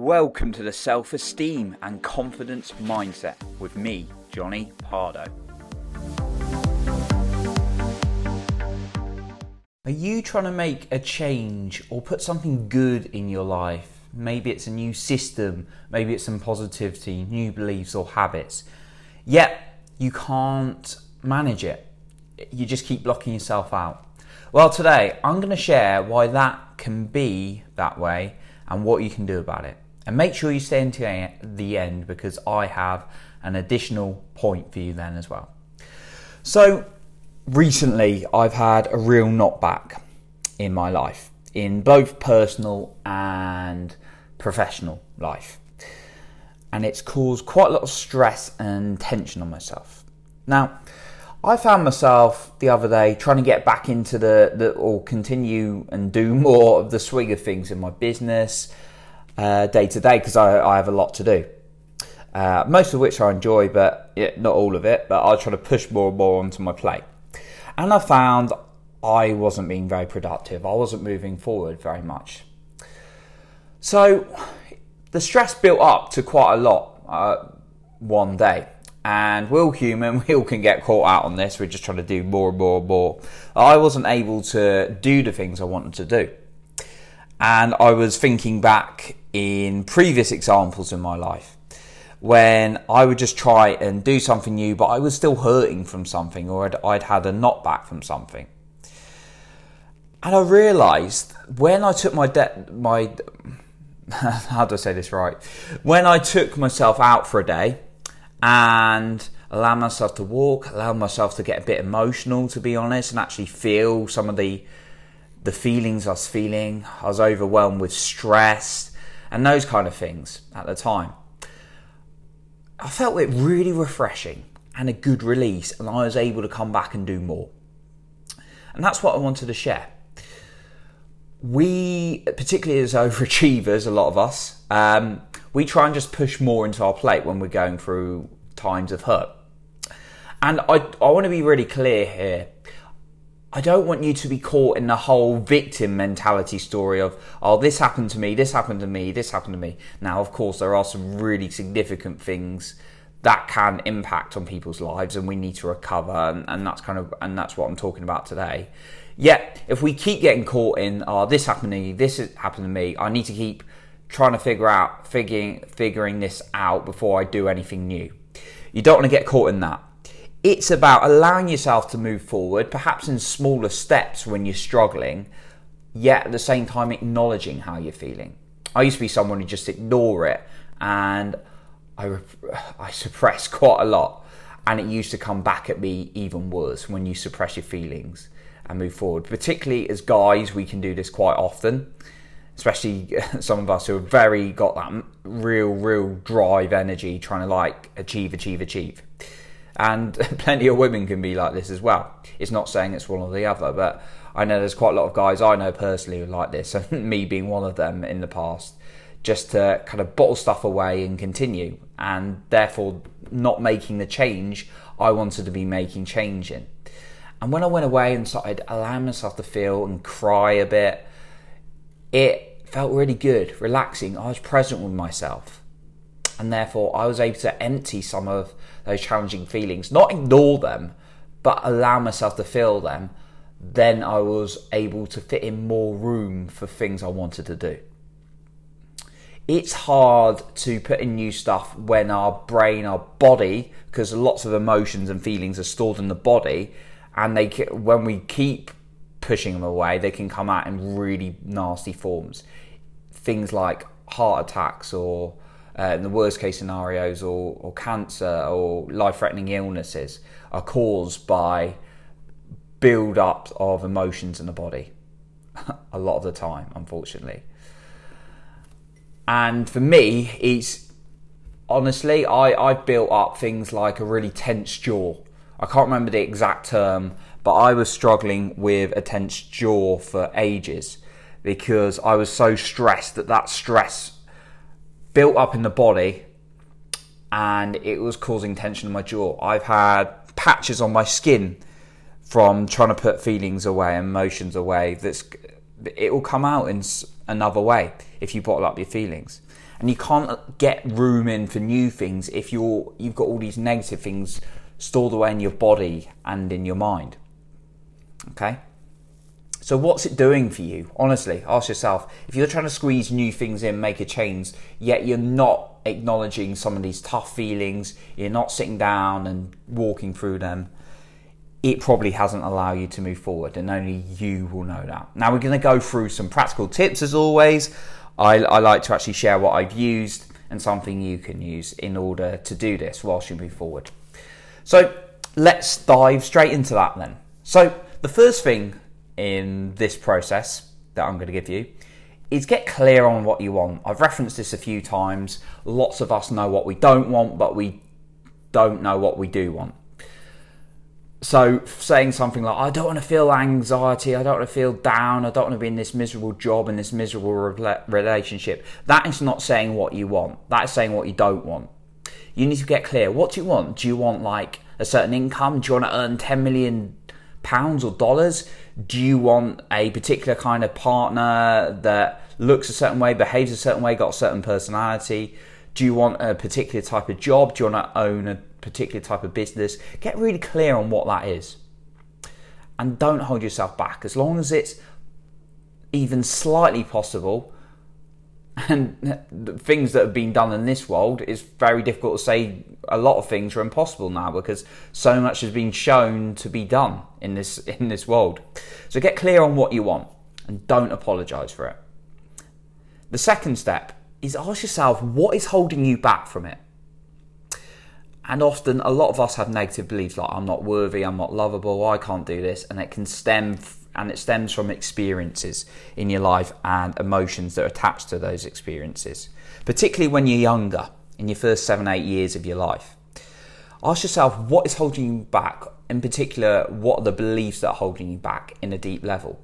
Welcome to the Self Esteem and Confidence Mindset with me, Johnny Pardo. Are you trying to make a change or put something good in your life? Maybe it's a new system, maybe it's some positivity, new beliefs or habits. Yet you can't manage it. You just keep blocking yourself out. Well, today I'm going to share why that can be that way and what you can do about it. And make sure you stay until the end because I have an additional point for you then as well. So, recently I've had a real knockback in my life, in both personal and professional life. And it's caused quite a lot of stress and tension on myself. Now, I found myself the other day trying to get back into the, the or continue and do more of the swing of things in my business uh, day to day because I, I, have a lot to do. Uh, most of which I enjoy, but yeah, not all of it. But I try to push more and more onto my plate. And I found I wasn't being very productive. I wasn't moving forward very much. So the stress built up to quite a lot uh, one day. And we're all human, we all can get caught out on this. We're just trying to do more and more and more. I wasn't able to do the things I wanted to do. And I was thinking back in previous examples in my life when I would just try and do something new, but I was still hurting from something or I'd, I'd had a knockback from something. And I realised when I took my debt, my how do I say this right? When I took myself out for a day and allowed myself to walk, allowed myself to get a bit emotional, to be honest, and actually feel some of the the feelings I was feeling. I was overwhelmed with stress and those kind of things at the time. I felt it really refreshing and a good release, and I was able to come back and do more. And that's what I wanted to share we, particularly as overachievers, a lot of us, um, we try and just push more into our plate when we're going through times of hurt. And I, I want to be really clear here. I don't want you to be caught in the whole victim mentality story of, oh, this happened to me, this happened to me, this happened to me. Now, of course, there are some really significant things that can impact on people's lives and we need to recover and, and that's kind of and that's what I'm talking about today. Yet, if we keep getting caught in, oh, this happened to me, this happened to me, I need to keep trying to figure out, figuring, figuring this out before I do anything new. You don't want to get caught in that. It's about allowing yourself to move forward, perhaps in smaller steps when you're struggling, yet at the same time acknowledging how you're feeling. I used to be someone who just ignore it, and I, I suppress quite a lot, and it used to come back at me even worse when you suppress your feelings and move forward. Particularly as guys, we can do this quite often, especially some of us who have very got that real, real drive energy, trying to like achieve, achieve, achieve. And plenty of women can be like this as well. It's not saying it's one or the other, but I know there's quite a lot of guys I know personally who like this, and me being one of them in the past, just to kind of bottle stuff away and continue, and therefore not making the change I wanted to be making change in. And when I went away and started allowing myself to feel and cry a bit, it felt really good, relaxing. I was present with myself. And therefore, I was able to empty some of those challenging feelings, not ignore them, but allow myself to feel them. Then I was able to fit in more room for things I wanted to do. It's hard to put in new stuff when our brain, our body, because lots of emotions and feelings are stored in the body, and they when we keep pushing them away, they can come out in really nasty forms. Things like heart attacks, or uh, in the worst case scenarios, or, or cancer, or life-threatening illnesses, are caused by build up of emotions in the body. a lot of the time, unfortunately. And for me, it's honestly, I, I built up things like a really tense jaw I can't remember the exact term, but I was struggling with a tense jaw for ages because I was so stressed that that stress built up in the body and it was causing tension in my jaw. I've had patches on my skin from trying to put feelings away, emotions away. That's it will come out in another way if you bottle up your feelings. and you can't get room in for new things if you're you've got all these negative things stored away in your body and in your mind. Okay? So what's it doing for you? Honestly, ask yourself. If you're trying to squeeze new things in, make a change, yet you're not acknowledging some of these tough feelings, you're not sitting down and walking through them, it probably hasn't allowed you to move forward, and only you will know that. Now, we're going to go through some practical tips as always. I, I like to actually share what I've used and something you can use in order to do this whilst you move forward. So, let's dive straight into that then. So, the first thing in this process that I'm going to give you is get clear on what you want. I've referenced this a few times. Lots of us know what we don't want, but we don't know what we do want. So saying something like i don't want to feel anxiety i don't want to feel down i don't want to be in this miserable job and this miserable re- relationship that is not saying what you want. That is saying what you don't want. You need to get clear. What do you want? Do you want like a certain income? Do you want to earn 10 million pounds or dollars do you want a particular kind of partner that looks a certain way behaves a certain way got a certain personality do you want a particular type of job do you want to own a particular type of business, get really clear on what that is. And don't hold yourself back. As long as it's even slightly possible, and things that have been done in this world, it's very difficult to say a lot of things are impossible now because so much has been shown to be done in this in this world. So get clear on what you want and don't apologize for it. The second step is ask yourself what is holding you back from it. And often, a lot of us have negative beliefs like I'm not worthy, I'm not lovable, I can't do this, and it can stem and it stems from experiences in your life and emotions that are attached to those experiences, particularly when you're younger, in your first seven, eight years of your life. Ask yourself what is holding you back, in particular, what are the beliefs that are holding you back in a deep level.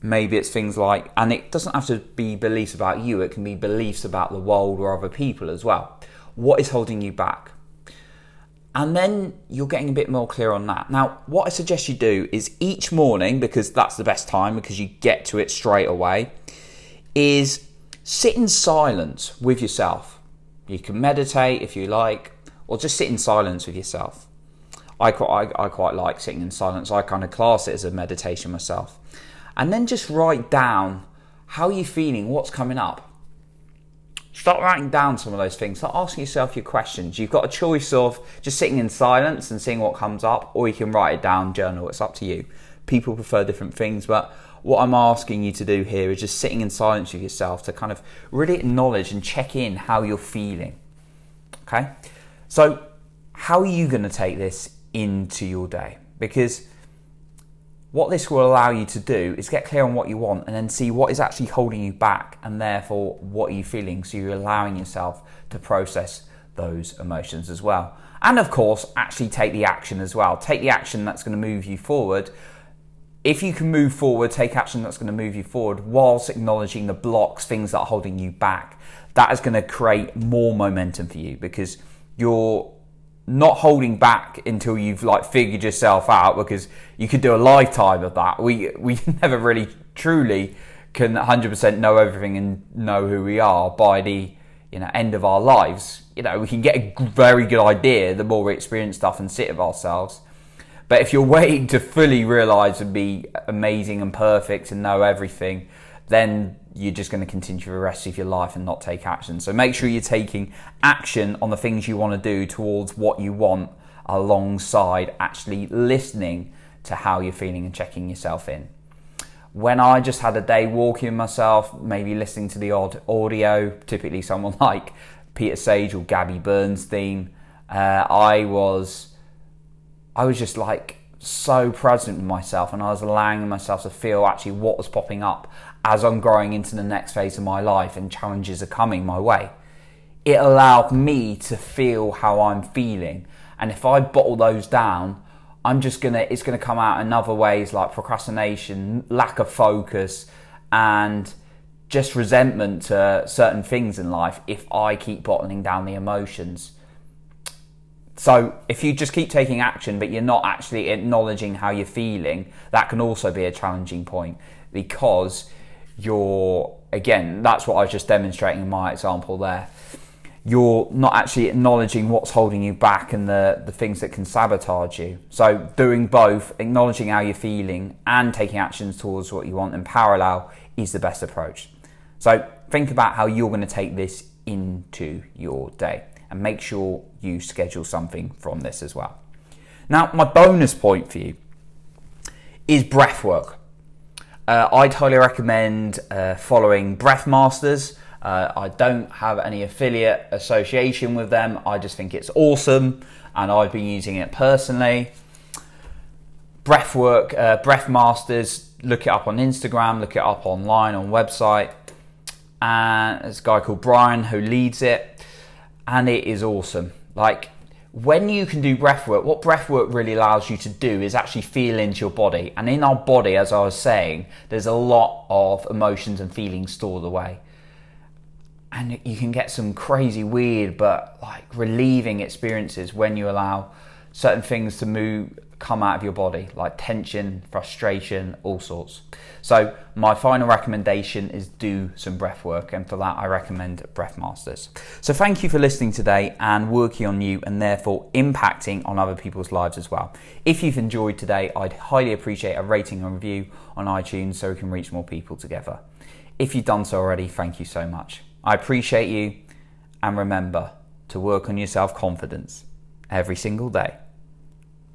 Maybe it's things like, and it doesn't have to be beliefs about you, it can be beliefs about the world or other people as well what is holding you back? And then you're getting a bit more clear on that. Now, what I suggest you do is each morning, because that's the best time because you get to it straight away, is sit in silence with yourself. You can meditate if you like, or just sit in silence with yourself. I quite, I, I quite like sitting in silence. I kind of class it as a meditation myself. And then just write down how you're feeling, what's coming up. Start writing down some of those things. Start asking yourself your questions. You've got a choice of just sitting in silence and seeing what comes up, or you can write it down, journal. It's up to you. People prefer different things, but what I'm asking you to do here is just sitting in silence with yourself to kind of really acknowledge and check in how you're feeling. Okay? So, how are you going to take this into your day? Because what this will allow you to do is get clear on what you want and then see what is actually holding you back and therefore what are you feeling. So you're allowing yourself to process those emotions as well. And of course, actually take the action as well. Take the action that's going to move you forward. If you can move forward, take action that's going to move you forward whilst acknowledging the blocks, things that are holding you back. That is going to create more momentum for you because you're not holding back until you've like figured yourself out because you could do a lifetime of that. We we never really truly can 100% know everything and know who we are by the you know end of our lives. You know, we can get a very good idea the more we experience stuff and sit with ourselves. But if you're waiting to fully realize and be amazing and perfect and know everything, then you're just going to continue for the rest of your life and not take action. So make sure you're taking action on the things you want to do towards what you want alongside actually listening to how you're feeling and checking yourself in. When I just had a day walking myself, maybe listening to the odd audio, typically someone like Peter Sage or Gabby Bernstein, uh, I was I was just like so present with myself and I was allowing myself to feel actually what was popping up as I'm growing into the next phase of my life and challenges are coming my way. It allowed me to feel how I'm feeling. And if I bottle those down, I'm just gonna, it's gonna come out in other ways like procrastination, lack of focus, and just resentment to certain things in life if I keep bottling down the emotions. So if you just keep taking action, but you're not actually acknowledging how you're feeling, that can also be a challenging point because you're again, that's what I was just demonstrating in my example there. You're not actually acknowledging what's holding you back and the, the things that can sabotage you. So, doing both, acknowledging how you're feeling and taking actions towards what you want in parallel is the best approach. So, think about how you're going to take this into your day and make sure you schedule something from this as well. Now, my bonus point for you is breath work. Uh, I'd highly recommend uh, following Breath Masters. Uh, I don't have any affiliate association with them. I just think it's awesome, and I've been using it personally. Breathwork, uh, Breath Masters. Look it up on Instagram. Look it up online on website. And there's a guy called Brian who leads it, and it is awesome. Like when you can do breath work, what breath work really allows you to do is actually feel into your body. And in our body, as I was saying, there's a lot of emotions and feelings stored away. And you can get some crazy, weird, but like relieving experiences when you allow certain things to move come out of your body, like tension, frustration, all sorts. So, my final recommendation is do some breath work, and for that, I recommend Breath Masters. So, thank you for listening today and working on you and therefore impacting on other people's lives as well. If you've enjoyed today, I'd highly appreciate a rating and review on iTunes so we can reach more people together. If you've done so already, thank you so much. I appreciate you, and remember to work on your self confidence every single day.